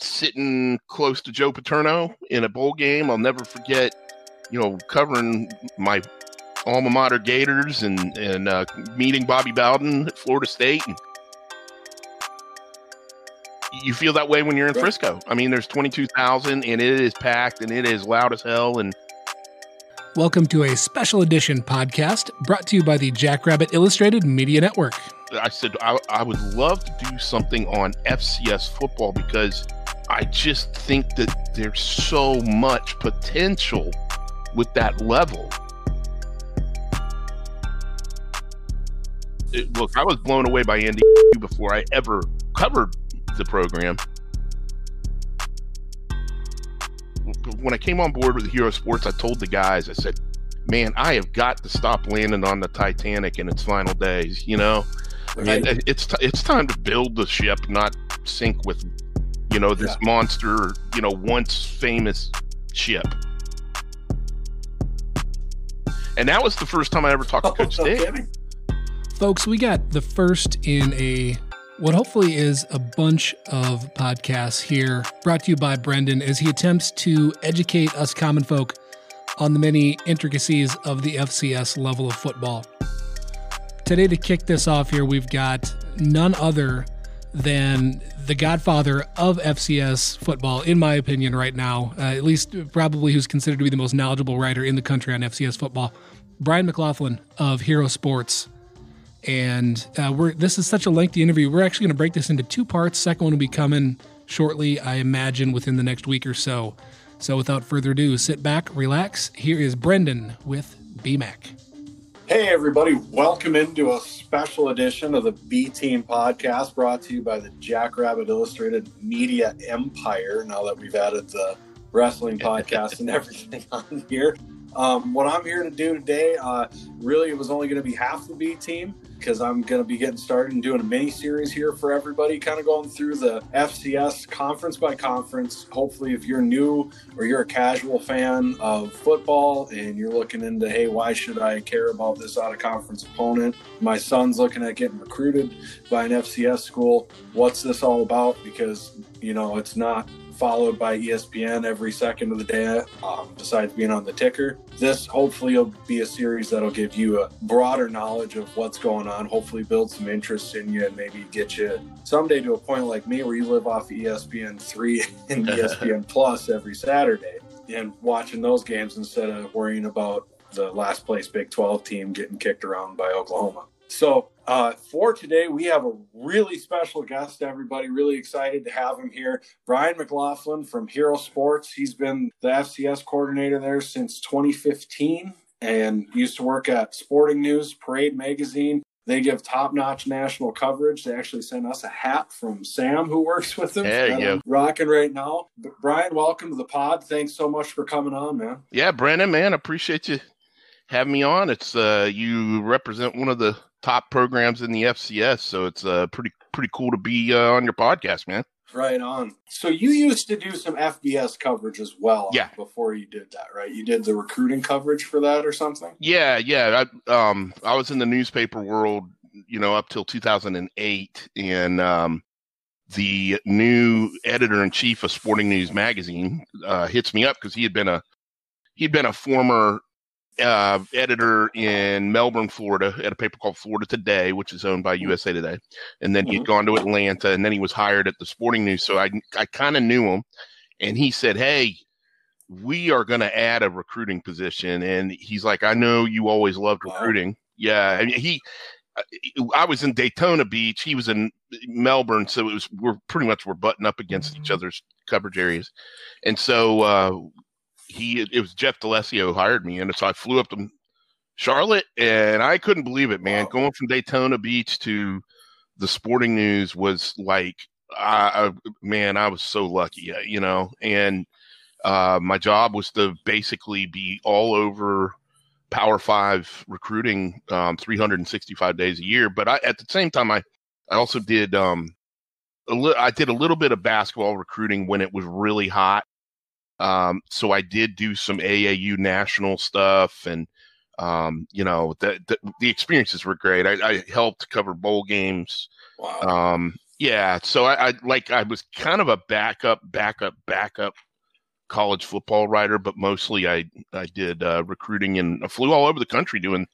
sitting close to Joe Paterno in a bowl game. I'll never forget, you know, covering my alma mater Gators and and uh, meeting Bobby Bowden at Florida State. And you feel that way when you're in Frisco. I mean, there's 22,000 and it is packed and it is loud as hell. And welcome to a special edition podcast brought to you by the Jackrabbit Illustrated Media Network. I said I, I would love to do something on FCS football because I just think that there's so much potential with that level. It, look, I was blown away by Andy before I ever covered the program. When I came on board with Hero Sports, I told the guys, I said, man, I have got to stop landing on the Titanic in its final days. You know, right. I mean, it's t- it's time to build the ship, not sink with, you know, this yeah. monster, you know, once famous ship. And that was the first time I ever talked to oh, Coach oh, Dave. Folks, we got the first in a what hopefully is a bunch of podcasts here brought to you by Brendan as he attempts to educate us common folk on the many intricacies of the FCS level of football. Today, to kick this off here, we've got none other than the godfather of FCS football, in my opinion, right now, uh, at least probably who's considered to be the most knowledgeable writer in the country on FCS football, Brian McLaughlin of Hero Sports and uh, we're this is such a lengthy interview. We're actually going to break this into two parts. Second one will be coming shortly, I imagine, within the next week or so. So, without further ado, sit back, relax. Here is Brendan with BMAC. Hey, everybody, welcome into a special edition of the B Team podcast brought to you by the Jackrabbit Illustrated Media Empire. Now that we've added the wrestling podcast and everything on here. Um, what I'm here to do today, uh, really, it was only going to be half the B team because I'm going to be getting started and doing a mini series here for everybody, kind of going through the FCS conference by conference. Hopefully, if you're new or you're a casual fan of football and you're looking into, hey, why should I care about this out of conference opponent? My son's looking at getting recruited by an FCS school. What's this all about? Because, you know, it's not followed by ESPN every second of the day, um, besides being on the ticker. This hopefully will be a series that'll give you a broader knowledge of what's going on, hopefully build some interest in you, and maybe get you someday to a point like me where you live off ESPN 3 and ESPN Plus every Saturday and watching those games instead of worrying about the last place Big 12 team getting kicked around by Oklahoma. So uh, for today, we have a really special guest, everybody. Really excited to have him here. Brian McLaughlin from Hero Sports. He's been the FCS coordinator there since 2015 and used to work at Sporting News, Parade Magazine. They give top notch national coverage. They actually sent us a hat from Sam, who works with them. There you go. Rocking right now. But Brian, welcome to the pod. Thanks so much for coming on, man. Yeah, Brandon, man, appreciate you having me on. It's uh, you represent one of the top programs in the FCS. So it's uh, pretty pretty cool to be uh, on your podcast, man. Right on. So you used to do some FBS coverage as well. Yeah. Before you did that, right? You did the recruiting coverage for that or something. Yeah, yeah. I um I was in the newspaper world, you know, up till 2008, and um, the new editor in chief of Sporting News magazine uh, hits me up because he had been a he'd been a former uh, editor in Melbourne, Florida, at a paper called Florida Today, which is owned by mm-hmm. USA Today. And then mm-hmm. he'd gone to Atlanta, and then he was hired at the Sporting News. So I, I kind of knew him. And he said, "Hey, we are going to add a recruiting position." And he's like, "I know you always loved recruiting. Wow. Yeah." I mean, he. I was in Daytona Beach. He was in Melbourne, so it was we're pretty much we're butting up against each mm-hmm. other's coverage areas, and so uh, he it was Jeff D'Alessio hired me, and so I flew up to Charlotte, and I couldn't believe it, man. Wow. Going from Daytona Beach to the Sporting News was like, I, I man, I was so lucky, uh, you know. And uh, my job was to basically be all over Power Five recruiting, um, 365 days a year. But I, at the same time, I I also did um, a li- I did a little bit of basketball recruiting when it was really hot um, so I did do some AAU national stuff, and um, you know the, the, the experiences were great. I, I helped cover bowl games. Wow. Um, Yeah, so I, I like I was kind of a backup, backup, backup college football writer, but mostly I I did uh, recruiting and I flew all over the country doing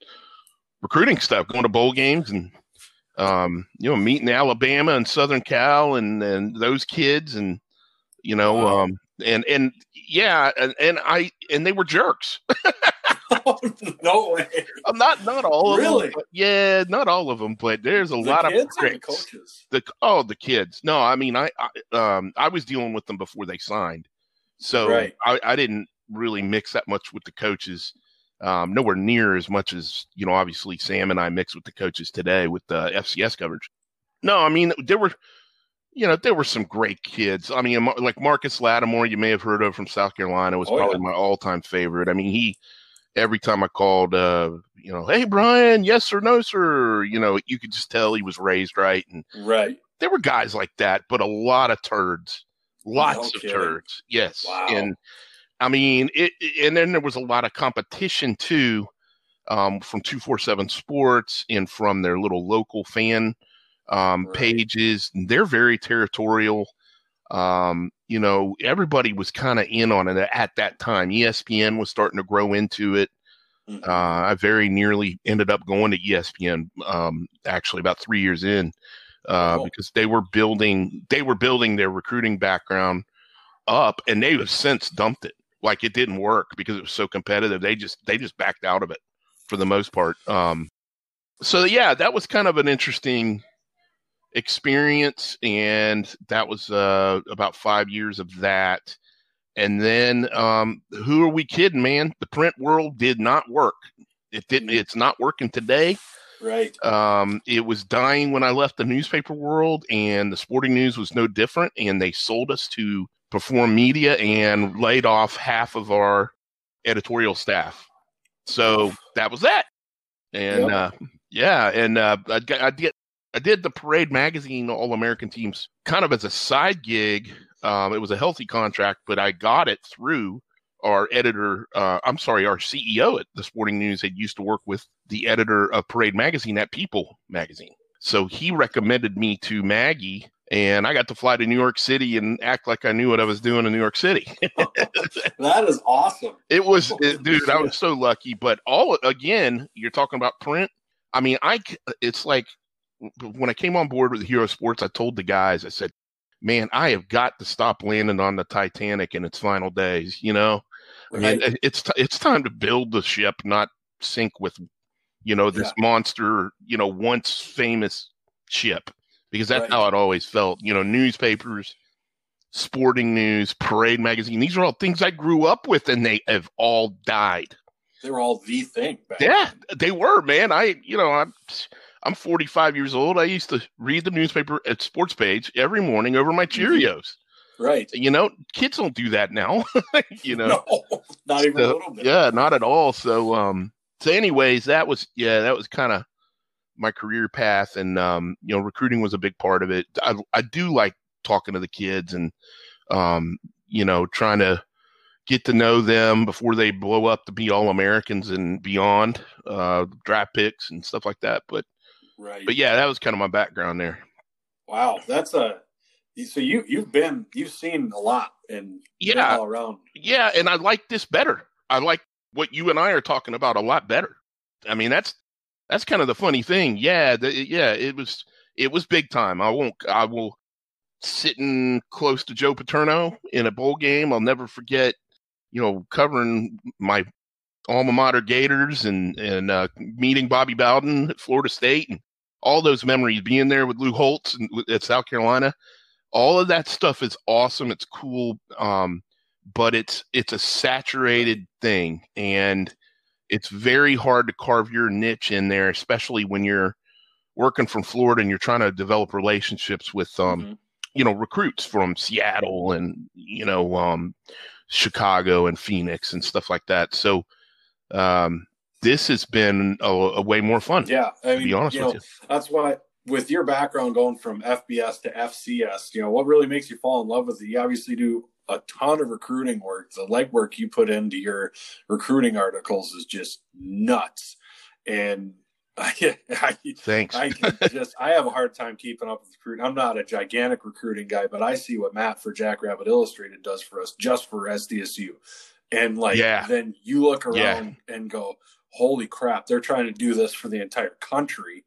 recruiting stuff, going to bowl games and um, you know meeting Alabama and Southern Cal and and those kids and you know wow. um, and and yeah and, and I and they were jerks. no way. I'm not not all really? of them. yeah, not all of them, but there's a the lot of the coaches. The oh, the kids. No, I mean I, I um I was dealing with them before they signed, so right. I, I didn't really mix that much with the coaches. Um, nowhere near as much as you know. Obviously, Sam and I mix with the coaches today with the FCS coverage. No, I mean there were you know, there were some great kids. I mean, like Marcus Lattimore, you may have heard of from South Carolina, was oh, probably yeah. my all-time favorite. I mean, he every time I called, uh, you know, hey Brian, yes or no, sir. You know, you could just tell he was raised right, and right. There were guys like that, but a lot of turds, lots no of kidding. turds. Yes, wow. and I mean, it, and then there was a lot of competition too, um, from two four seven Sports and from their little local fan um, right. pages. They're very territorial. Um, you know, everybody was kind of in on it at that time. ESPN was starting to grow into it. Mm-hmm. Uh, I very nearly ended up going to ESPN um, actually about three years in uh, oh. because they were building they were building their recruiting background up, and they have since dumped it. Like it didn't work because it was so competitive. They just they just backed out of it for the most part. Um, so yeah, that was kind of an interesting experience, and that was uh, about five years of that. And then, um, who are we kidding, man? The print world did not work. It didn't. Mm-hmm. It's not working today. Right. Um, it was dying when I left the newspaper world, and the sporting news was no different. And they sold us to Perform Media and laid off half of our editorial staff. So that was that. And yep. uh, yeah, and uh, I, I get I did the Parade Magazine All American Teams kind of as a side gig. Um, it was a healthy contract, but I got it through our editor. Uh, I'm sorry, our CEO at the Sporting News had used to work with the editor of Parade Magazine at People Magazine. So he recommended me to Maggie, and I got to fly to New York City and act like I knew what I was doing in New York City. that is awesome. It was, it, dude. I was so lucky. But all again, you're talking about print. I mean, I it's like when I came on board with Hero Sports, I told the guys, I said, man, I have got to stop landing on the Titanic in its final days. You know, right. I mean, it's t- it's time to build the ship, not sink with, you know, this yeah. monster, you know, once famous ship, because that's right. how it always felt. You know, newspapers, sporting news, parade magazine. These are all things I grew up with, and they have all died. They were all the thing. yeah, then. they were, man. I, you know, I'm I'm 45 years old. I used to read the newspaper at sports page every morning over my mm-hmm. Cheerios. Right. You know, kids don't do that now. you know, no, not even so, a little bit. Yeah, not at all. So, um, so anyways, that was, yeah, that was kind of my career path. And, um, you know, recruiting was a big part of it. I, I do like talking to the kids and, um, you know, trying to get to know them before they blow up to be all Americans and beyond, uh, draft picks and stuff like that. But, Right. But yeah, that was kind of my background there. Wow, that's a so you you've been you've seen a lot and yeah all around. Yeah, and I like this better. I like what you and I are talking about a lot better. I mean, that's that's kind of the funny thing. Yeah, the, yeah, it was it was big time. I won't. I will sitting close to Joe Paterno in a bowl game. I'll never forget. You know, covering my alma mater Gators and and uh, meeting Bobby Bowden at Florida State and all those memories being there with Lou Holtz and, at South Carolina. All of that stuff is awesome. It's cool, um, but it's it's a saturated thing, and it's very hard to carve your niche in there, especially when you're working from Florida and you're trying to develop relationships with um, mm-hmm. you know recruits from Seattle and you know um, Chicago and Phoenix and stuff like that. So um, this has been a, a, way more fun. Yeah, I mean, be honest with know, you. That's why with your background going from FBS to FCS, you know, what really makes you fall in love with it? You obviously do a ton of recruiting work. The legwork you put into your recruiting articles is just nuts. And I, I, Thanks. I just I have a hard time keeping up with recruiting. I'm not a gigantic recruiting guy, but I see what Matt for Jackrabbit Illustrated does for us just for SDSU. And like yeah. then you look around yeah. and go, Holy crap, they're trying to do this for the entire country.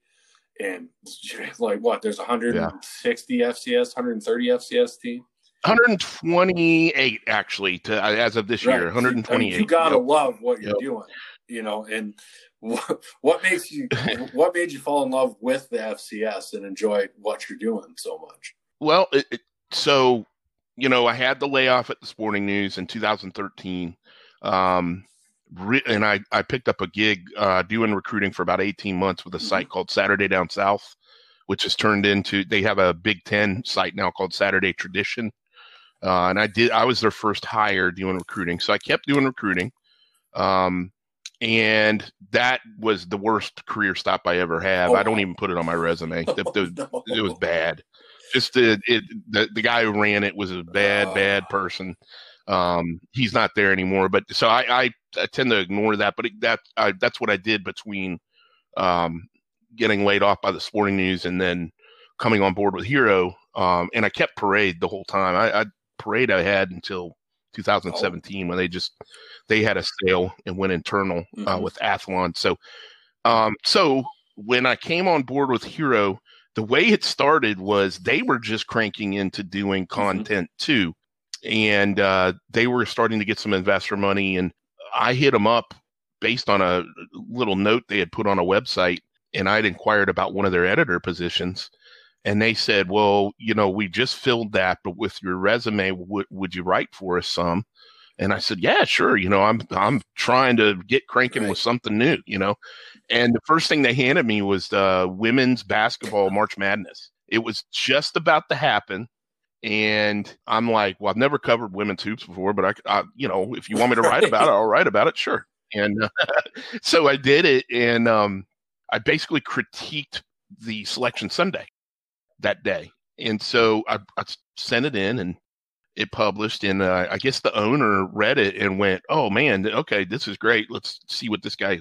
And like what, there's 160 yeah. FCS, 130 FCS team. 128 actually to uh, as of this right. year 128 I mean, you gotta yep. love what you're yep. doing you know and what, what makes you what made you fall in love with the fcs and enjoy what you're doing so much well it, it, so you know i had the layoff at the sporting news in 2013 um re- and i i picked up a gig uh doing recruiting for about 18 months with a site mm-hmm. called saturday down south which has turned into they have a big 10 site now called saturday tradition uh, and I did. I was their first hire doing recruiting, so I kept doing recruiting. Um, and that was the worst career stop I ever have. Oh, I don't even put it on my resume. The, the, no. It was bad. Just the, it, the the guy who ran it was a bad, uh. bad person. Um, he's not there anymore. But so I, I, I tend to ignore that. But it, that I, that's what I did between um, getting laid off by the Sporting News and then coming on board with Hero. Um, and I kept Parade the whole time. I, I parade I had until 2017 oh. when they just they had a sale and went internal uh, mm-hmm. uh, with Athlon. So, um, so when I came on board with Hero, the way it started was they were just cranking into doing mm-hmm. content mm-hmm. too, and uh, they were starting to get some investor money, and I hit them up based on a little note they had put on a website, and I'd inquired about one of their editor positions and they said, "Well, you know, we just filled that, but with your resume, w- would you write for us some?" And I said, "Yeah, sure. You know, I'm I'm trying to get cranking right. with something new. You know." And the first thing they handed me was the women's basketball March Madness. It was just about to happen, and I'm like, "Well, I've never covered women's hoops before, but I, I you know, if you want me to write about it, I'll write about it. Sure." And uh, so I did it, and um, I basically critiqued the selection Sunday that day. And so I, I sent it in and it published. And uh, I guess the owner read it and went, oh man, okay, this is great. Let's see what this guy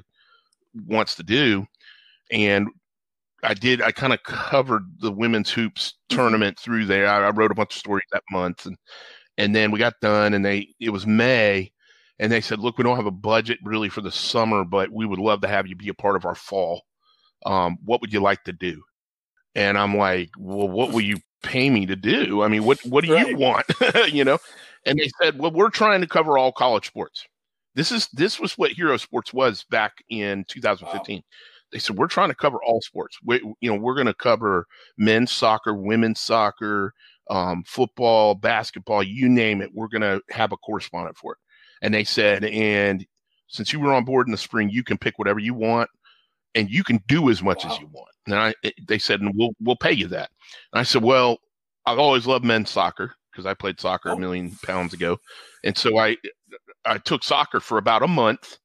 wants to do. And I did, I kind of covered the women's hoops mm-hmm. tournament through there. I, I wrote a bunch of stories that month. And, and then we got done and they, it was May and they said, look, we don't have a budget really for the summer, but we would love to have you be a part of our fall. Um, what would you like to do? And I'm like, well, what will you pay me to do? I mean, what what do right. you want? you know? And they said, well, we're trying to cover all college sports. This is this was what Hero Sports was back in 2015. Wow. They said we're trying to cover all sports. We, you know, we're going to cover men's soccer, women's soccer, um, football, basketball, you name it. We're going to have a correspondent for it. And they said, and since you were on board in the spring, you can pick whatever you want and you can do as much wow. as you want. And I, they said, and we'll, we'll pay you that. And I said, well, I've always loved men's soccer because I played soccer oh. a million pounds ago. And so I, I took soccer for about a month.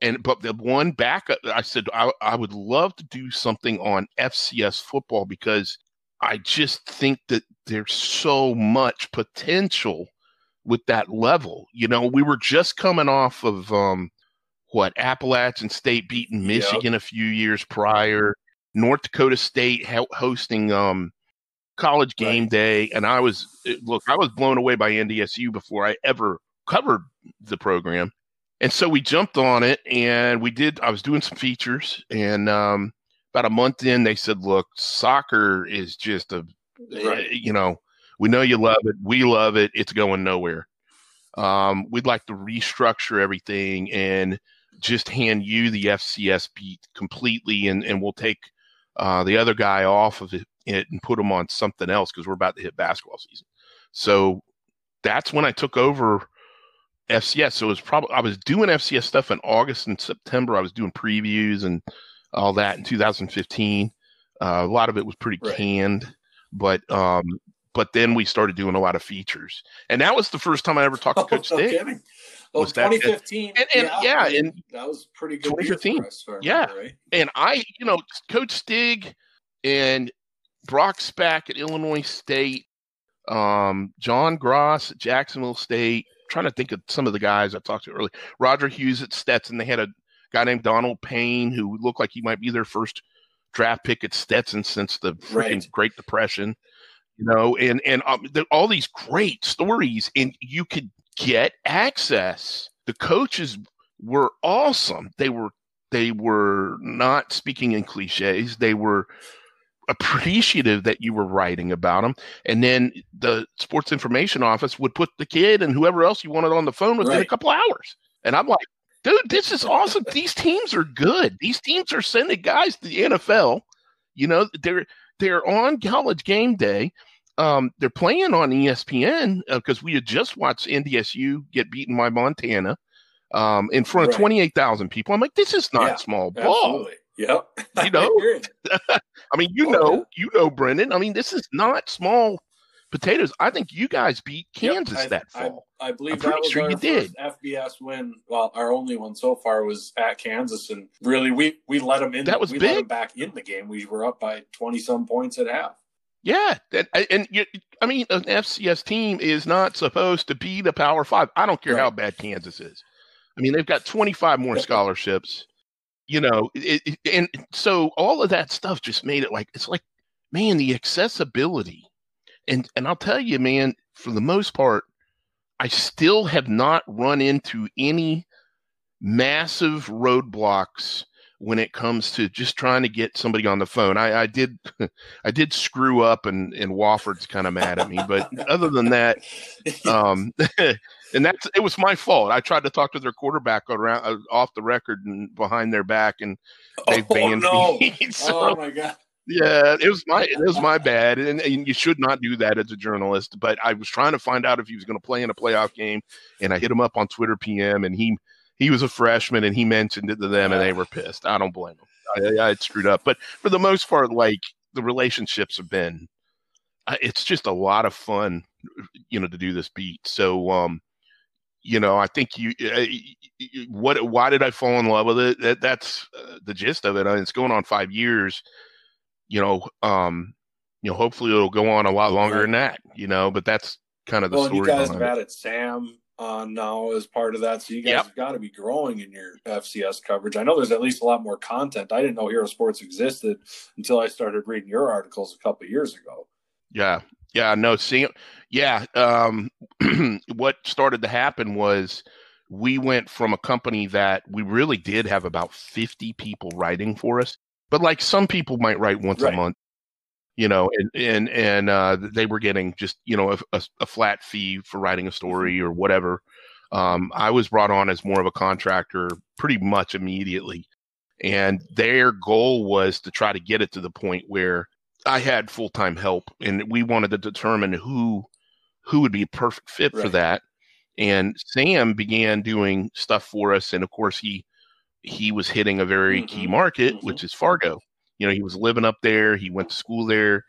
And, but the one back, I said, I, I would love to do something on FCS football because I just think that there's so much potential with that level. You know, we were just coming off of, um, what Appalachian State beating Michigan yep. a few years prior, North Dakota State hosting um, college game right. day, and I was look, I was blown away by NDSU before I ever covered the program, and so we jumped on it, and we did. I was doing some features, and um, about a month in, they said, "Look, soccer is just a, right. you know, we know you love it, we love it, it's going nowhere." Um, we'd like to restructure everything and just hand you the FCS beat completely, and and we'll take uh, the other guy off of it, it and put him on something else because we're about to hit basketball season. So that's when I took over FCS. So it was probably I was doing FCS stuff in August and September. I was doing previews and all that in 2015. Uh, a lot of it was pretty right. canned, but um, but then we started doing a lot of features, and that was the first time I ever talked to Coach oh, Stig. Oh, was 2015. That, and, and yeah, yeah, and that was pretty good. 2015. Us, yeah. Right? And I, you know, Coach Stig and Brock Spack at Illinois State, um, John Grass at Jacksonville State. Trying to think of some of the guys I talked to earlier. Roger Hughes at Stetson. They had a guy named Donald Payne, who looked like he might be their first draft pick at Stetson since the freaking Right. Great Depression. You know, and and um, all these great stories, and you could get access. The coaches were awesome. They were they were not speaking in cliches. They were appreciative that you were writing about them. And then the sports information office would put the kid and whoever else you wanted on the phone within a couple hours. And I'm like, dude, this is awesome. These teams are good. These teams are sending guys to the NFL. You know, they're they're on college game day. Um, they're playing on ESPN because we had just watched NDSU get beaten by Montana um, in front of Right. 28,000 people. I'm like, this is not Yeah, small ball. Absolutely. Yep. You know? I. I mean, you Oh, know, yeah. you know, Brendan. I mean, this is not small potatoes. I think you guys beat Yep, Kansas I- that I- fall. I believe I'm that was sure our you first FBS win. Well, our only one so far was at Kansas, and really, we we let them in. That was we let big. them back in the game. We were up by twenty some points at half. yeah, that, and you, I mean, an FCS team is not supposed to be the Power Five. I don't care Right. how bad Kansas is. I mean, they've got 25 more scholarships. You know, it, it- and so all of that stuff just made it like it's like, man, the accessibility, and and I'll tell you, man, for the most part, I still have not run into any massive roadblocks when it comes to just trying to get somebody on the phone. I, I did, I did screw up, and and Wofford's kind of mad at me, but other than that, um, and that's it was my fault. I tried to talk to their quarterback around uh, off the record and behind their back, and they oh banned no! me. so, oh my god! yeah, it was my it was my bad, and, and you should not do that as a journalist. But I was trying to find out if he was going to play in a playoff game, and I hit him up on Twitter PM, and he he was a freshman, and he mentioned it to them, and they were pissed. I don't blame him. I, I screwed up, but for the most part, like the relationships have been, uh, it's just a lot of fun, you know, to do this beat. So, um, you know, I think you, uh, what, why did I fall in love with it? That, that's uh, the gist of it. I mean, it's going on five years you know, um, you know, hopefully it'll go on a lot longer than that, you know, but that's kind of the Well, and you guys have added Sam on now as part of that, so you guys Yep. have got to be growing in your FCS coverage. I know there's at least a lot more content. I didn't know Hero Sports existed until I started reading your articles a couple years ago. Yeah. Yeah. No, see, yeah. Um, what started to happen was we went from a company that we really did have about 50 people writing for us, but like some people might write once Right. a month, you know, and, and, and, uh, they were getting just, you know, a, a, a flat fee for writing a story or whatever. Um, I was brought on as more of a contractor pretty much immediately. And their goal was to try to get it to the point where I had full time help, and we wanted to determine who who would be a perfect fit for that. And Sam began doing stuff for us, and of course he he was hitting a very key Mhm. market, Mhm. which is Fargo. You know, he was living up there. He went to school there.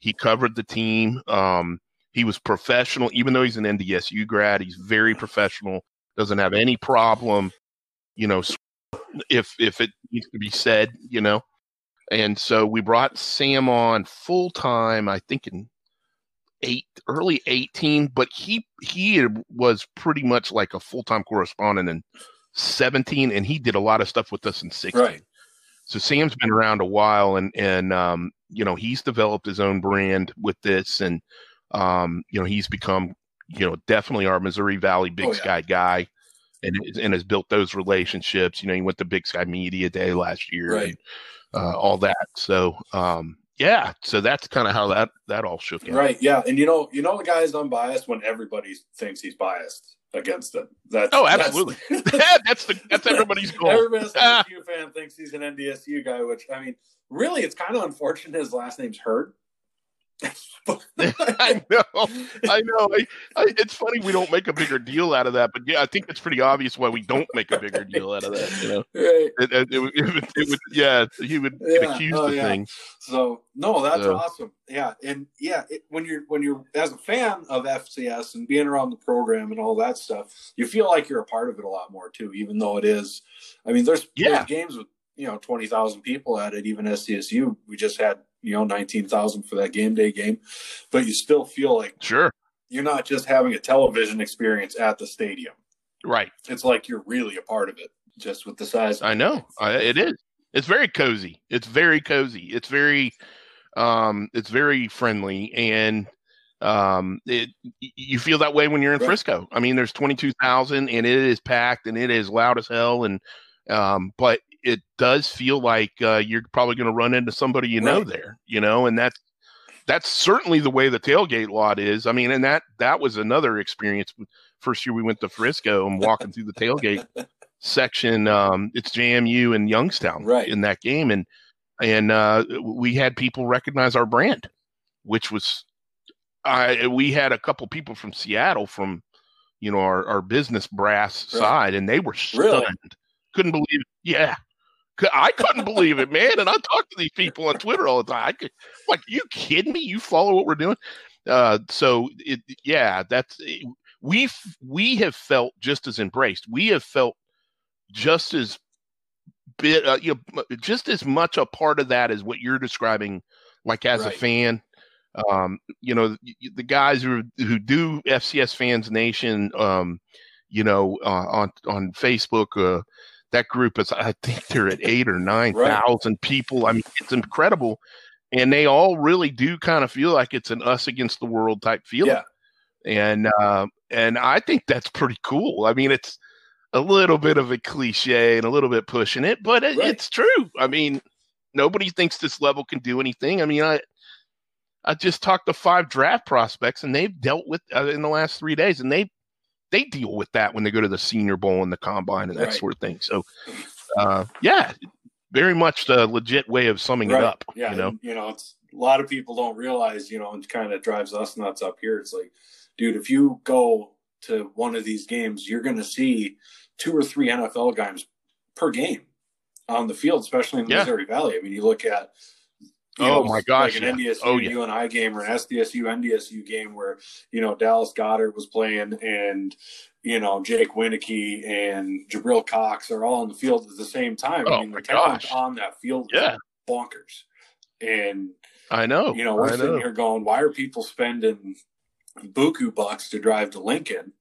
He covered the team. Um, he was professional, even though he's an NDSU grad. He's very professional. Doesn't have any problem, you know, if if it needs to be said, you know. And so we brought Sam on full time. I think in eight early eighteen, but he he was pretty much like a full time correspondent in seventeen, and he did a lot of stuff with us in sixteen. Right. So Sam's been around a while, and and um, you know he's developed his own brand with this, and um, you know he's become you know definitely our Missouri Valley Big Oh, yeah. Sky guy, and and has built those relationships. You know he went to Big Sky Media Day last year, Right. and uh, all that. So um, yeah, so that's kind of how that that all shook out. Right. Yeah. And you know, you know, the guy is unbiased when everybody thinks he's biased against it. That's Oh, that's- absolutely. that's the that's everybody's goal. Every. NDSU fan thinks he's an NDSU guy, which I mean, really, it's kind of unfortunate. His last name's Hurd. I know, I know. I, I, it's funny we don't make a bigger deal out of that, but yeah, I think it's pretty obvious why we don't make a bigger deal out of that. You know, right. it, it, it, it, would, it would, yeah, he would get Yeah. accused Oh, of yeah. things. So no, that's So- awesome. Yeah, and yeah, it, when you're when you're as a fan of FCS and being around the program and all that stuff, you feel like you're a part of it a lot more too. Even though it is, I mean, there's, Yeah. there's games with you know twenty thousand people at it. Even SDSU, we just had you know nineteen thousand for that game day game, but you still feel like Sure, you're not just having a television experience at the stadium. right. It's like you're really a part of it. just with the size. I know I, it is. It's very cozy. It's very cozy. It's very, um, it's very friendly, and um, it you feel that way when you're in right. Frisco. I mean, there's 22,000, and it is packed, and it is loud as hell, and um, but it does feel like uh, you're probably going to run into somebody you right. know there, you know, and that's that's certainly the way the tailgate lot is. I mean, and that that was another experience. First year we went to Frisco and walking through the tailgate section. Um, it's JMU and Youngstown right. in that game, and and uh, we had people recognize our brand, which was I we had a couple people from Seattle from you know our, our business brass right. side, and they were stunned. Really? Couldn't believe it. Yeah, I couldn't believe it, man. And I talk to these people on Twitter all the time. I could, like, you kidding me? You follow what we're doing? Uh, so it, yeah, that's we we have felt just as embraced. We have felt just as bit, uh, you know, just as much a part of that as what you're describing. Like as right. a fan, um, you know, the, the guys who who do FCS Fans Nation, um, you know, uh, on on Facebook. That group is I think they're at eight or nine thousand right. people. I mean, it's incredible, and they all really do kind of feel like it's an us against the world type feeling. Yeah. And uh, and I think that's pretty cool. I mean, it's a little bit of a cliche and a little bit pushing it, but it, right. it's true. I mean, nobody thinks this level can do anything. I mean, I I just talked to five draft prospects, and they've dealt with uh, in the last three days, and they they deal with that when they go to the Senior Bowl and the Combine and that right. sort of thing. So, uh, yeah, very much the legit way of summing right. it up. Yeah, you know, you know, it's a lot of people don't realize, you know, and kind of drives us nuts up here. It's like, dude, if you go to one of these games, you're going to see two or three NFL games per game on the field, especially in the yeah. Missouri Valley. I mean, you look at oh know, my gosh! Like an yeah. NDSU oh, yeah. UNI game or an SDSU NDSU game where you know Dallas Goedert was playing and you know Jake Wieneke and Jabril Cox are all on the field at the same time. Oh I mean, the gosh. on that field, yeah, bonkers. And I know, you know, we're I sitting know. here going, why are people spending buku bucks to drive to Lincoln?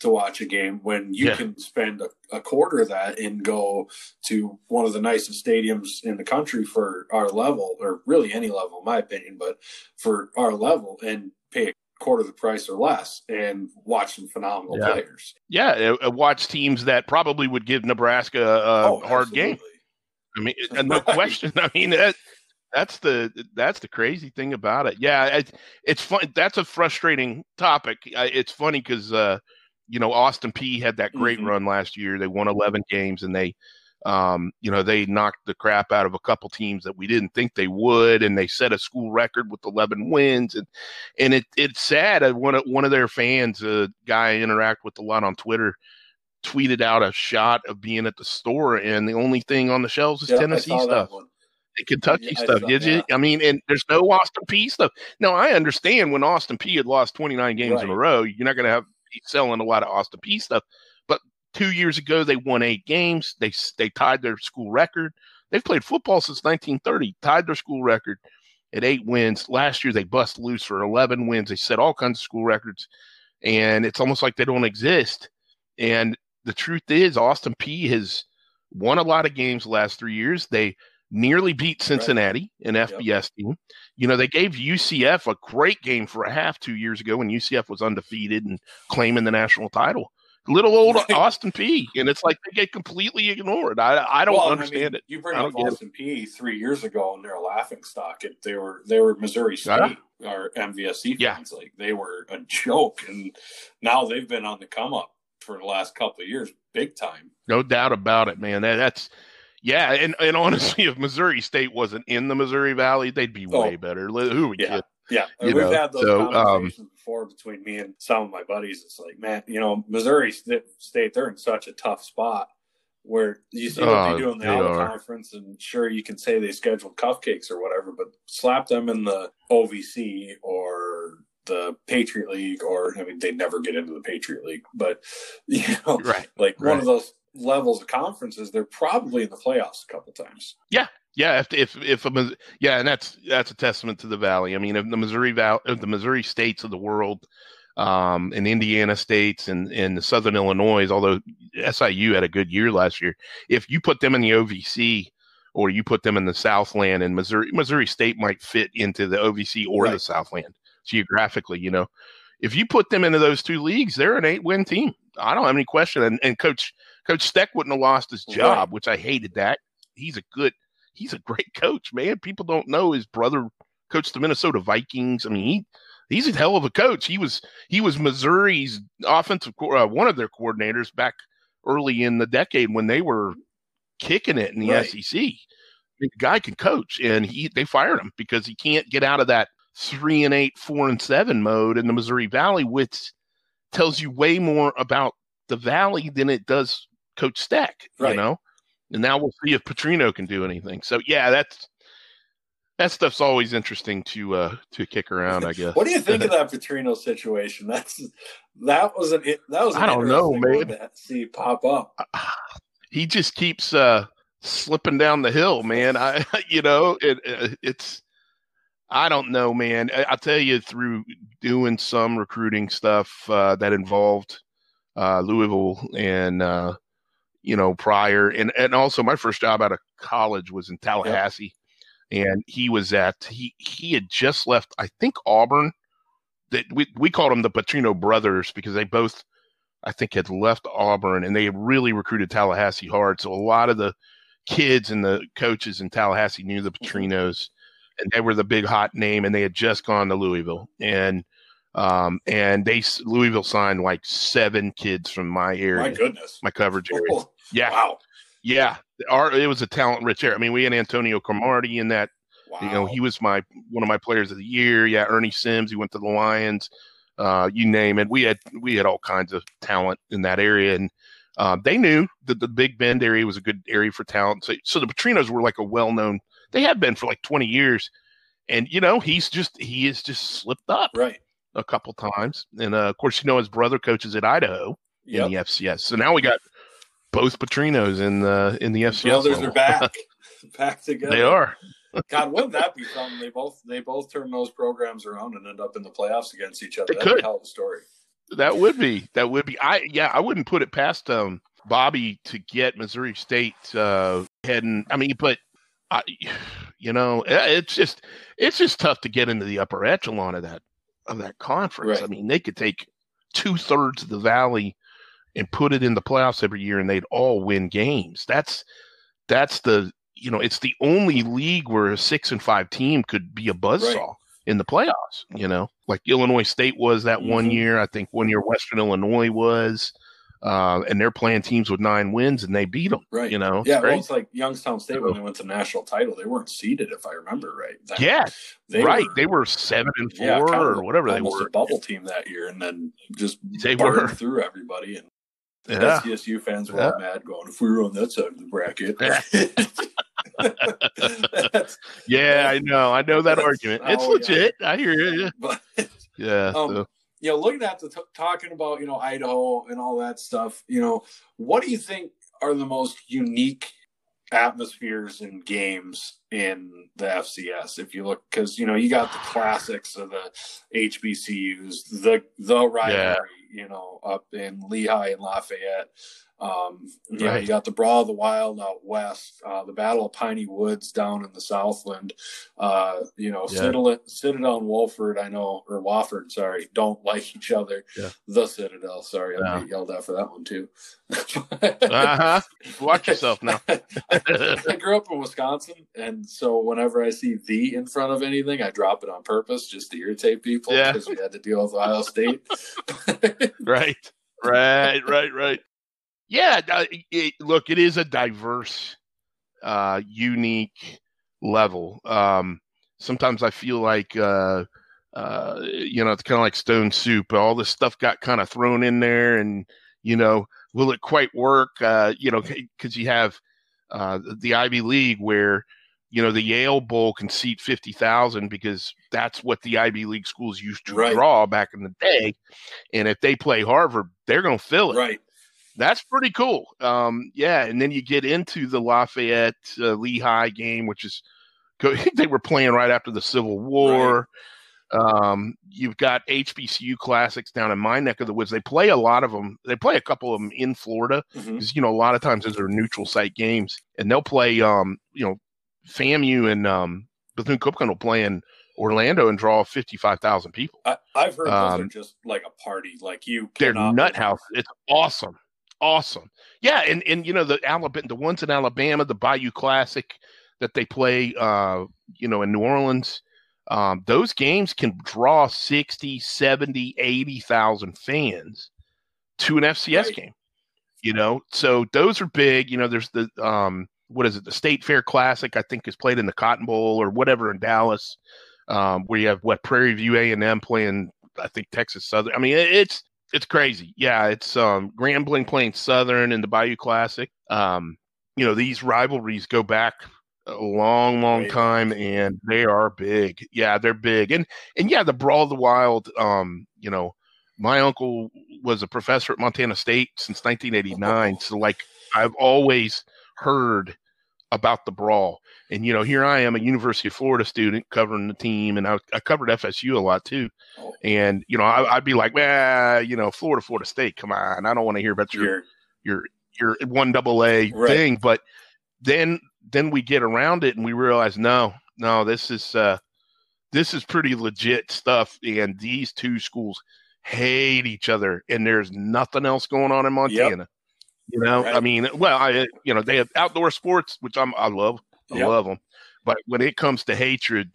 To watch a game when you yeah. can spend a, a, quarter of that and go to one of the nicest stadiums in the country for our level, or really any level, in my opinion, but for our level and pay a quarter of the price or less and watch some phenomenal yeah. players. Yeah, uh, watch teams that probably would give Nebraska a oh, hard absolutely. game. I mean, no question. I mean, that, that's the that's the crazy thing about it. Yeah, it, it's fun. That's a frustrating topic. It's funny because uh, you know, Austin Peay had that great mm-hmm. run last year. They won 11 games and they, um, you know, they knocked the crap out of a couple teams that we didn't think they would, and they set a school record with 11 wins. And and it it's sad. One of one of their fans, a guy I interact with a lot on Twitter, tweeted out a shot of being at the store, and the only thing on the shelves is Tennessee stuff. Kentucky yeah, stuff. Did you? I mean, and there's no Austin Peay stuff. Now I understand when Austin Peay had lost 29 games right. in a row, you're not going to have selling a lot of Austin Peay stuff. But two years ago, they won eight games. They they tied their school record. They've played football since 1930, tied their school record at eight wins. Last year, they bust loose for 11 wins. They set all kinds of school records, and it's almost like they don't exist. And the truth is, Austin Peay has won a lot of games the last three years. They nearly beat Cincinnati, right. an FBS yep. team. You know, they gave UCF a great game for a half two years ago when UCF was undefeated and claiming the national title. Little old. Austin Peay, and it's like they get completely ignored. I I don't well, understand I mean, it. You bring up Austin Peay three years ago, and they're a laughing stock. It, they were they were Missouri State yeah. or MVSC fans. Yeah. Like they were a joke, and now they've been on the come up for the last couple of years, big time. No doubt about it, man. That, that's yeah, and, and honestly, if Missouri State wasn't in the Missouri Valley, they'd be way oh, better. Who would yeah, Yeah, we've know? had those so, um, conversations um, before between me and some of my buddies. It's like, man, you know, Missouri State, they're in such a tough spot where you see what uh, they do in the Conference, and sure, you can say they scheduled cupcakes or whatever, but slap them in the OVC or the Patriot League, or I mean, they never get into the Patriot League, but you know, right, like right. one of those levels of conferences, they're probably in the playoffs a couple times. Yeah, yeah. If if if a, yeah, and that's that's a testament to the Valley. I mean, if the Missouri Valley, the Missouri states of the world, um, and Indiana states and and the Southern Illinois. Although SIU had a good year last year, if you put them in the OVC or you put them in the Southland and Missouri, Missouri State might fit into the OVC or right. the Southland geographically. You know, if you put them into those two leagues, they're an eight win team. I don't have any question. And, and Coach Coach Steck wouldn't have lost his job, right. which I hated that. He's a good, he's a great coach, man. People don't know his brother coached the Minnesota Vikings. I mean, he he's a hell of a coach. He was he was Missouri's offensive uh, one of their coordinators back early in the decade when they were kicking it in the right. SEC. The guy can coach, and he they fired him because he can't get out of that three and eight, four and seven mode in the Missouri Valley, which tells you way more about the Valley than it does Coach Steck, Right. You know, and now we'll see if Petrino can do anything. So yeah, that's that stuff's always interesting to uh to kick around. I guess. what do you think of that Petrino situation? That's that was an that was an I don't know, man. To see pop up. He just keeps uh slipping down the hill, man. I you know it, it's I don't know, man. I, will tell you through doing some recruiting stuff uh, that involved uh, Louisville and uh, you know prior, and and also my first job out of college was in Tallahassee, yep. and he was at he he had just left I think Auburn. That we we called them the Petrino brothers because they both I think had left Auburn and they really recruited Tallahassee hard. So a lot of the kids and the coaches in Tallahassee knew the mm-hmm. Petrinos and they were the big hot name, and they had just gone to Louisville, and um, and they Louisville signed like seven kids from my area. My goodness, my coverage area. Oh, yeah, wow. Yeah, our it was a talent rich area. I mean, we had Antonio Cromartie in that. Wow. You know, he was my one of my players of the year. Yeah, Ernie Sims. He went to the Lions. Uh, you name it. We had we had all kinds of talent in that area, and uh, they knew that the Big Bend area was a good area for talent. So, so the Petrinos were like a well known they have been for like 20 years. And, you know, he's just, he has just slipped up right a couple times. And uh, of course, you know, his brother coaches at Idaho yep. in the FCS. So now we got both Petrinos in the, in the FCS. Brothers level. are back, back together. They are. God, wouldn't that be something? They both they both turn those programs around and end up in the playoffs against each other. They That'd could. hell of a story. That would be. That would be. I yeah. I wouldn't put it past um Bobby to get Missouri State uh heading. I mean, but I, you know, it's just it's just tough to get into the upper echelon of that of that conference. Right. I mean, they could take two thirds of the valley and put it in the playoffs every year, and they'd all win games. That's that's the you know, it's the only league where a six and five team could be a buzzsaw right. in the playoffs. You know, like Illinois State was that mm-hmm. one year. I think one year Western Illinois was uh, and they're playing teams with nine wins and they beat them. Right. You know. Yeah. Well, it's like Youngstown State when they went to national title. They weren't seeded, if I remember right. That, yeah. They right. Were, they were seven and four yeah, or whatever they were. A bubble team that year, and then just they were through everybody. And yeah. SDSU fans were yeah. all mad, going, "If we were on that side of the bracket." yeah, I know. I know that argument. It's oh, legit. Yeah. I hear you. But, yeah. Um, so you know, looking at the t- talking about you know Idaho and all that stuff, you know, what do you think are the most unique atmospheres and games in the FCS? If you look, because you know you got the classics of the HBCUs, the the rivalry, yeah. you know, up in Lehigh and Lafayette. Um, you, right. know, you got the Brawl of the Wild out west, uh, the Battle of Piney Woods down in the Southland. Uh, you know, yeah. Citadel, Citadel and Wolford, I know, or Wofford, sorry, don't like each other. Yeah. The Citadel, sorry, I get yelled at for that one too. uh huh. Watch yourself now. I grew up in Wisconsin, and so whenever I see "the" in front of anything, I drop it on purpose just to irritate people because we had to deal with Ohio State. right, right, right, right. Yeah, it, look, it is a diverse, uh, unique level. Um, sometimes I feel like, uh, uh, you know, it's kind of like stone soup. All this stuff got kind of thrown in there, and you know, will it quite work? Uh, you know, because you have uh, the Ivy League where you know the Yale Bowl can seat fifty thousand because that's what the Ivy League schools used to right. draw back in the day, and if they play Harvard, they're going to fill it. Right that's pretty cool. Um, yeah, and then you get into the Lafayette uh, Lehigh game, which is they were playing right after the Civil War. Um, you've got HBCU classics down in my neck of the woods. They play a lot of them. They play a couple of them in Florida because Mhm. you know a lot of times those are neutral site games, and they'll play. Um, you know, FAMU and um, Bethune Cookman will play in Orlando and draw fifty five thousand people. I, I've heard those are Um, just like a party. Like you, They're nut house. It's awesome, awesome. Yeah, and and you know the Alabama, the ones in Alabama, the Bayou Classic that they play, uh, you know, in New Orleans. Um, those games can draw 60, 70, 80,000 fans to an FCS Right. game. You know, so those are big. You know, there's the um, what is it? The State Fair Classic, I think, is played in the Cotton Bowl or whatever in Dallas, um, where you have what Prairie View A and M playing, I think Texas Southern. I mean, it's it's crazy. Yeah, it's um, Grambling playing Southern in the Bayou Classic. Um, you know, these rivalries go back a long, long time, and they are big. Yeah, they're big, and and yeah, the Brawl of the Wild. Um, you know, my uncle was a professor at Montana State since 1989, so like I've always heard about the brawl. And you know, here I am, a University of Florida student covering the team, and I, I covered FSU a lot too. And you know, I, I'd be like, well, you know, Florida, Florida State, come on, I don't want to hear about your You're, your one double A thing. But then then we get around it and we realize, no, no, this is uh, this is pretty legit stuff. And these two schools hate each other, and there's nothing else going on in Montana. You know, I mean, well, I you know they have outdoor sports, which I'm I love, I Yep. love them, but when it comes to hatred,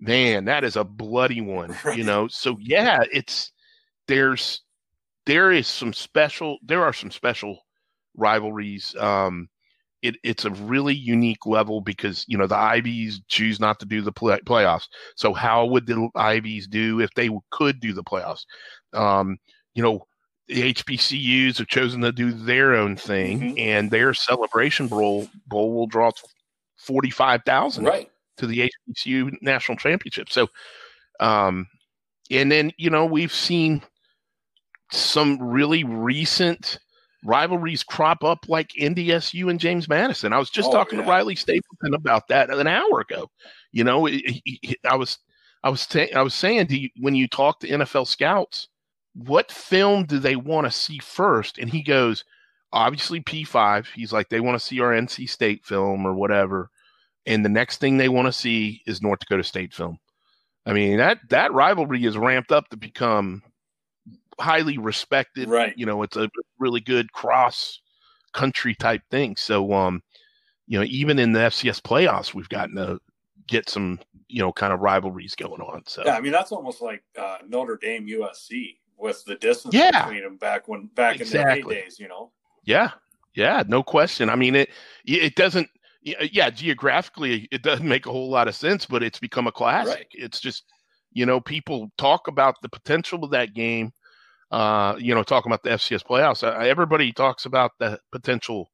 man, that is a bloody one. Right. You know, so yeah, it's there's there is some special there are some special rivalries. Um, it, it's a really unique level because you know the Ivies choose not to do the play, playoffs. So how would the Ivies do if they could do the playoffs? Um, you know, the HBCUs have chosen to do their own thing, Mhm. and their celebration bowl bowl will draw forty five thousand right. to the HBCU national championship. So, um, and then you know we've seen some really recent rivalries crop up like NDSU and James Madison. I was just Oh, talking yeah. to Riley Stapleton about that an hour ago. You know, I was I was ta- I was saying you, when you talk to NFL scouts, what film do they want to see first? And he goes, obviously P5. He's like they want to see our NC State film or whatever and the next thing they want to see is North Dakota State film. I mean that that rivalry is ramped up to become highly respected. Right. You know, it's a really good cross country type thing. So, um, you know, even in the FCS playoffs, we've gotten to get some you know kind of rivalries going on. So Yeah, I mean that's almost like uh, Notre Dame USC with the distance Yeah. between them back when back Exactly. in the heydays, you know. Yeah, yeah, no question. I mean, it it doesn't. Yeah, geographically, it doesn't make a whole lot of sense, but it's become a classic. Right. It's just, you know, people talk about the potential of that game. Uh, you know, talking about the FCS playoffs. Uh, everybody talks about the potential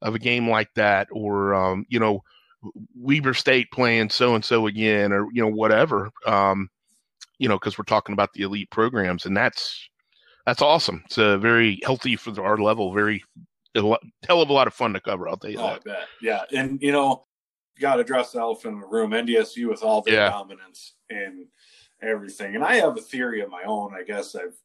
of a game like that, or um, you know, Weber State playing so and so again, or you know, whatever. Um, you know, because we're talking about the elite programs, and that's that's awesome. It's a very healthy for our level, very a hell of a lot of fun to cover. I'll tell you Oh, I that. bet. Yeah, and you know, you got to address the elephant in the room. NDSU with all their Yeah. dominance and everything. And I have a theory of my own. I guess I've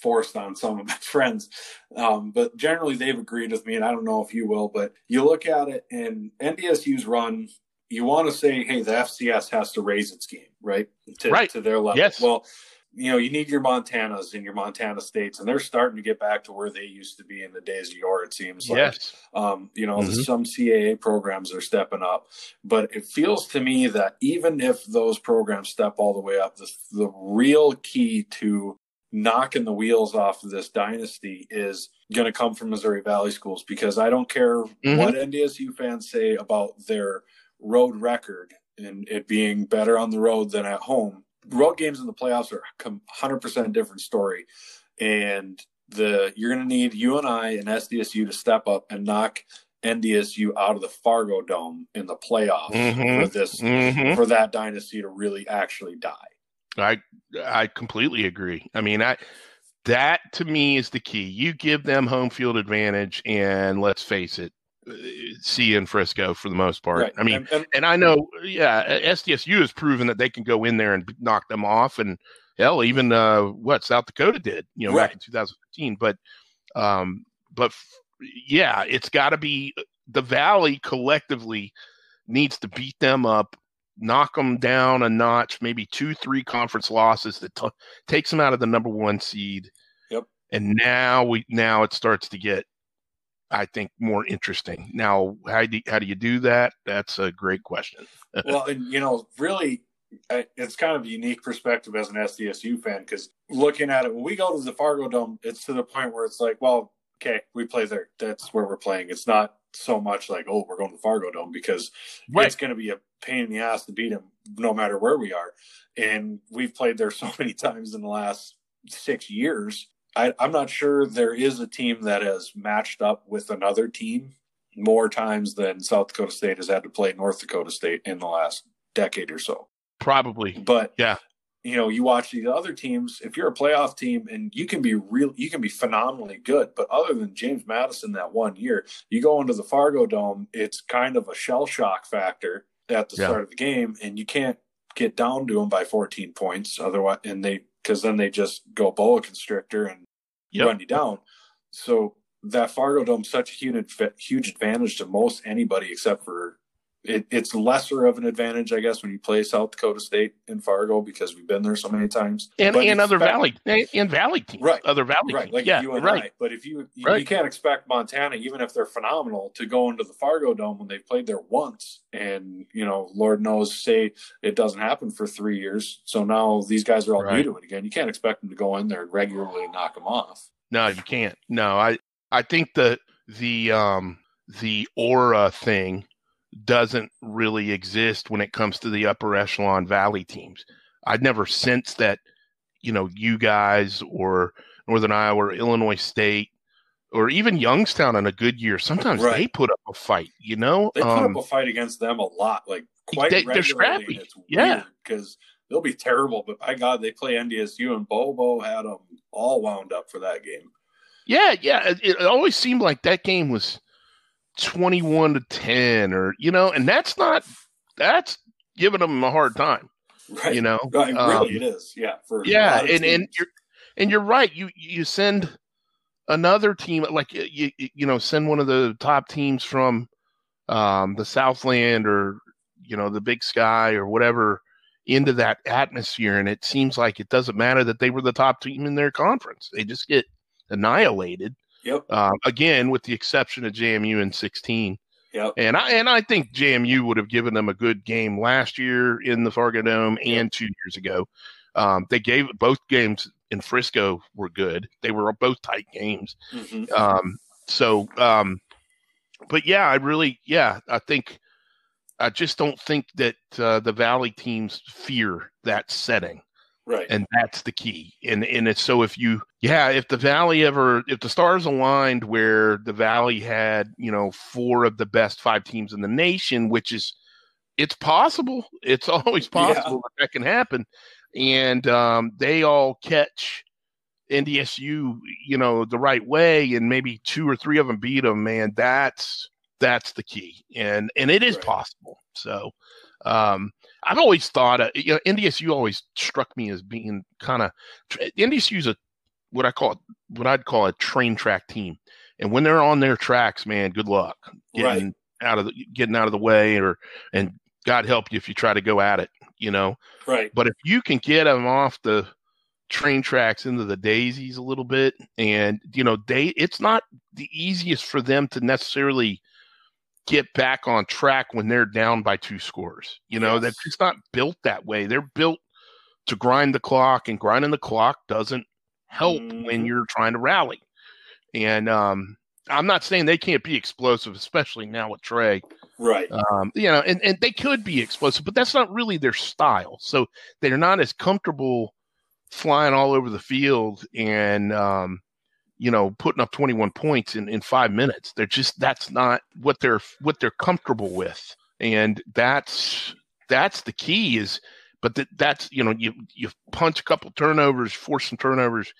forced on some of my friends, um, but generally they've agreed with me. And I don't know if you will, but you look at it and NDSU's run. You want to say, hey, the FCS has to raise its game, right? To, Right. to their level. Yes. Well, you know, you need your Montanas and your Montana states, and they're starting to get back to where they used to be in the days of yore. It seems like yes. um, you know, Mhm. some CAA programs are stepping up, but it feels to me that even if those programs step all the way up, the, the real key to knocking the wheels off of this dynasty is going to come from Missouri Valley schools because I don't care Mhm. what NDSU fans say about their road record and it being better on the road than at home. Road games in the playoffs are a 100% different story. And the you're going to need UNI and SDSU to step up and knock NDSU out of the Fargo Dome in the playoffs Mhm. for this Mhm. for that dynasty to really actually die. I I completely agree. I mean, I that to me is the key. You give them home field advantage, and let's face it, see in Frisco for the most part. Right. I mean, And- and- and I know, yeah, SDSU has proven that they can go in there and knock them off, and hell, even uh, what South Dakota did, you know, back in 2015. But, um, but yeah, it's got to be the Valley collectively needs to beat them up, knock them down a notch, maybe two, three conference losses that t- takes them out of the number one seed. Yep. And now we now it starts to get I think more interesting. Now, how do how do you do that? That's a great question. well, and you know, really, it's kind of a unique perspective as an SDSU fan because looking at it, when we go to the Fargo Dome, it's to the point where it's like, well, okay, we play there. That's where we're playing. It's not so much like, oh, we're going to the Fargo Dome because Right. it's going to be a pain in the ass to beat them no matter where we are. And we've played there so many times in the last six years. I, I'm not sure there is a team that has matched up with another team more times than South Dakota State has had to play North Dakota State in the last decade or so. Probably. But Yeah. you know, you watch these other teams. If you're a playoff team and you can be real, you can be phenomenally good. But other than James Madison that one year, you go into the Fargo Dome, it's kind of a shell shock factor at the Yeah. start of the game, and you can't get down to them by 14 points. Otherwise, and they because then they just go boa constrictor and Yep. run you down. So that Fargo Dome's such a huge huge advantage to most anybody except for it, it's lesser of an advantage, I guess, when you play South Dakota State in Fargo because we've been there so many times. And But and other valley and, and valley teams. Right. Other valley right, teams. like yeah. you and right. I. But if you you, Right. you can't expect Montana, even if they're phenomenal, to go into the Fargo Dome when they've played there once, and you know, Lord knows, say it doesn't happen for three years. So now these guys are all Right. new to it again. You can't expect them to go in there and regularly knock them off. No, you can't. No, I I think the the um the aura thing doesn't really exist when it comes to the upper echelon valley teams. I'd never sensed that, you know, you guys or Northern Iowa or Illinois State or even Youngstown in a good year, sometimes Right. they put up a fight, you know? They put Um, up a fight against them a lot, like quite They- they're regularly. scrappy. It's Yeah. because they'll be terrible, but by God, they play NDSU, and Bobo had them all wound up for that game. Yeah, yeah. It, it always seemed like that game was twenty-one to ten, or you know, and that's not that's giving them a hard time. Right? You know, right? Um, really, it is. Yeah, for yeah, and and you're and you're right. You you send another team like you you, you know send one of the top teams from um, the Southland or you know the Big Sky or whatever into that atmosphere, and it seems like it doesn't matter that they were the top team in their conference. They just get annihilated. Yep. Um, again, with the exception of JMU in 16. Yep. And I and I think JMU would have given them a good game last year in the Fargo Dome and two years ago. Um, they gave both games in Frisco were good. They were both tight games. Mhm. Um, so, um, but yeah, I really, yeah, I think I just don't think that uh, the Valley teams fear that setting Right. and that's the key and and it's so if you yeah if the valley ever if the stars aligned where the valley had you know four of the best five teams in the nation which is it's possible it's always Yeah. possible that that can happen and um, they all catch ndsu you know the right way and maybe two or three of them beat them man that's that's the key and and it is Right. possible so um I've always thought, uh, you know, NDSU always struck me as being kind of NDSU is a what I call what I'd call a train track team, and when they're on their tracks, man, good luck getting out of the getting out of the way, or and God help you if you try to go at it, you know. Right. But if you can get them off the train tracks into the daisies a little bit, and you know, they it's not the easiest for them to necessarily get back on track when they're down by two scores. You know, Yes. that's just not built that way. They're built to grind the clock, and grinding the clock doesn't help when Mhm. you're trying to rally. And um, I'm not saying they can't be explosive, especially now with Trey. Right. Um, you know, and, and they could be explosive, but that's not really their style. So they're not as comfortable flying all over the field and um, you know putting up 21 points in, in five minutes. They're just that's not what they're what they're comfortable with, and that's that's the key is. But that, that's you know you you punch a couple turnovers, force some turnovers,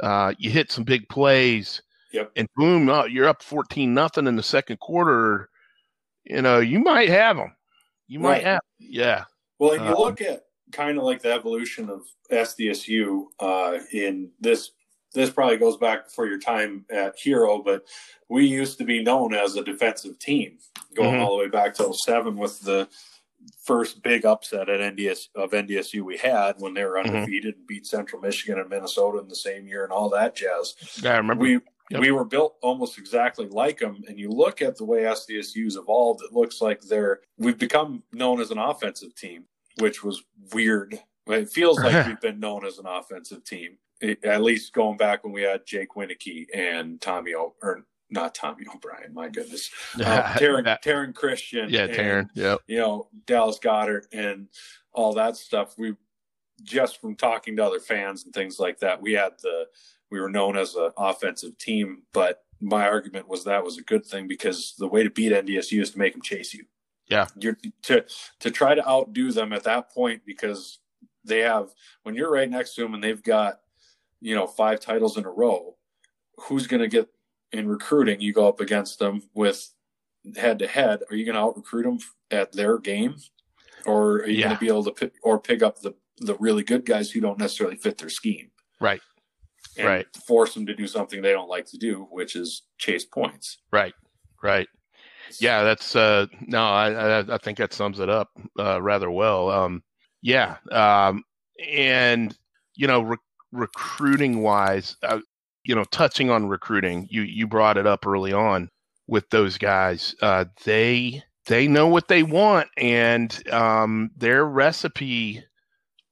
uh, you hit some big plays, Yep. And boom, uh, you're up fourteen nothing in the second quarter. You know, you might have them. You might Right. have, yeah, Well, and you Uh, look at kind of like the evolution of SDSU uh, in this. This probably goes back for your time at Hero, but we used to be known as a defensive team, going Mhm. all the way back to 07 with the first big upset at NDS of NDSU we had when they were Mhm. undefeated and beat Central Michigan and Minnesota in the same year and all that jazz yeah. I remember. we Yep. we were built almost exactly like them and you look at the way sdsu's evolved it looks like they're we've become known as an offensive team which was weird it feels like we've been known as an offensive team at least going back when we had jake Wieneke and tommy o or not tommy o'brien my goodness uh, Taryn, Taryn Christion yeah, Taryn. Yep. you know dallas Goedert and all that stuff we just from talking to other fans and things like that we had the we were known as an offensive team but my argument was that was a good thing because the way to beat ndsu is to make them chase you Yeah. you're to to try to outdo them at that point because they have when you're right next to them and they've got you know five titles in a row who's going to get in recruiting you go up against them with head to head are you going to out recruit them at their game or are you Yeah. going to be able to pick, or pick up the the really good guys who don't necessarily fit their scheme Right. Right. force them to do something they don't like to do which is chase points Right. Right. Yeah, that's uh no, I I, I think that sums it up uh, rather well. Um, yeah, um, and you know, re- recruiting wise, uh, you know, touching on recruiting, you you brought it up early on with those guys. Uh, they they know what they want, and um, their recipe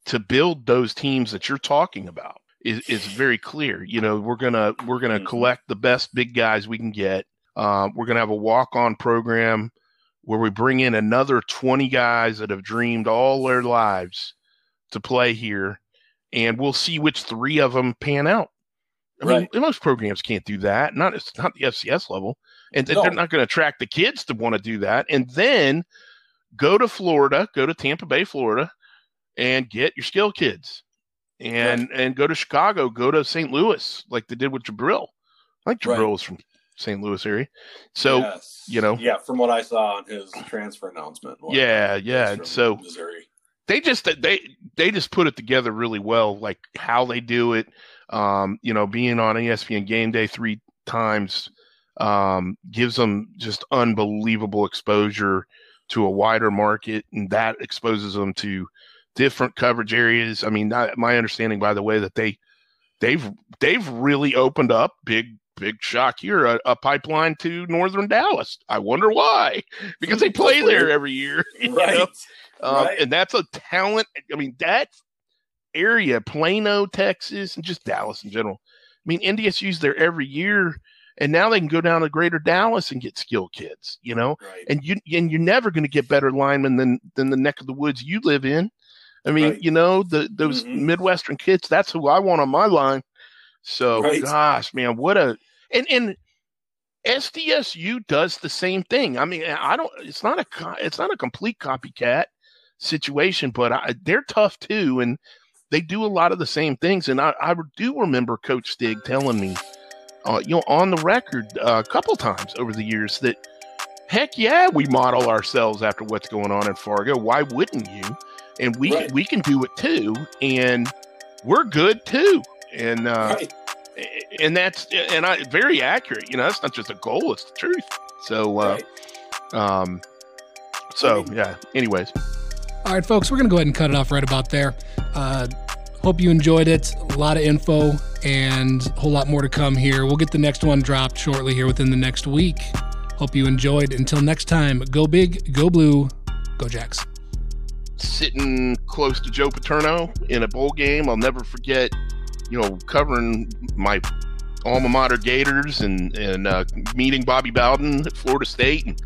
to build those teams that you're talking about is is very clear. You know, we're gonna we're gonna Mhm. collect the best big guys we can get. Uh, we're going to have a walk on program where we bring in another 20 guys that have dreamed all their lives to play here, and we'll see which three of them pan out. I mean, most programs can't do that. Not it's not the FCS level, and No. they're not going to attract the kids to want to do that. And then go to Florida, go to Tampa Bay, Florida, and get your skill kids, and and go to Chicago, go to St. Louis, like they did with Jabril. I think Right. Jabril was from St. Louis area. So Yes. you know. yeah from what i saw on his transfer announcement yeah, yeah. And so missouri they just they they just put it together really well, like how they do it. Um, you know, being on ESPN Game Day three times um, gives them just unbelievable exposure to a wider market, and that exposes them to different coverage areas. I mean, I, my understanding, by the way, that they they've they've really opened up big big shock here a, a pipeline to northern dallas i wonder why because they play there every year right know? Um, Right. And that's a talent. I mean, that area, Plano, Texas, and just Dallas in general. I mean, NDSU's there every year, and now they can go down to Greater Dallas and get skilled kids. You know, right and you and you're never going to get better linemen than than the neck of the woods you live in. I mean, Right. you know, the those Mhm. Midwestern kids. That's who I want on my line. So, gosh, man, what a and and SDSU does the same thing. I mean, I don't. It's not a. It's not a complete copycat situation, but I, they're tough too, and they do a lot of the same things. And I, I do remember Coach Stig telling me, uh, you know, on the record uh, a couple times over the years that, heck yeah, we model ourselves after what's going on in Fargo. Why wouldn't you? And we Right. we can do it too, and we're good too. And uh, right and that's and I very accurate. You know, that's not just a goal; it's the truth. So, uh, right. um, so I mean- yeah. Anyways, All right, folks, we're going to go ahead and cut it off right about there. Uh, hope you enjoyed it. A lot of info and a whole lot more to come here. We'll get the next one dropped shortly here within the next week. Hope you enjoyed. Until next time, go big, go blue, go Jacks. sitting close to Joe Paterno in a bowl game, I'll never forget. You know, covering my alma mater Gators and and uh, meeting Bobby Bowden at Florida State and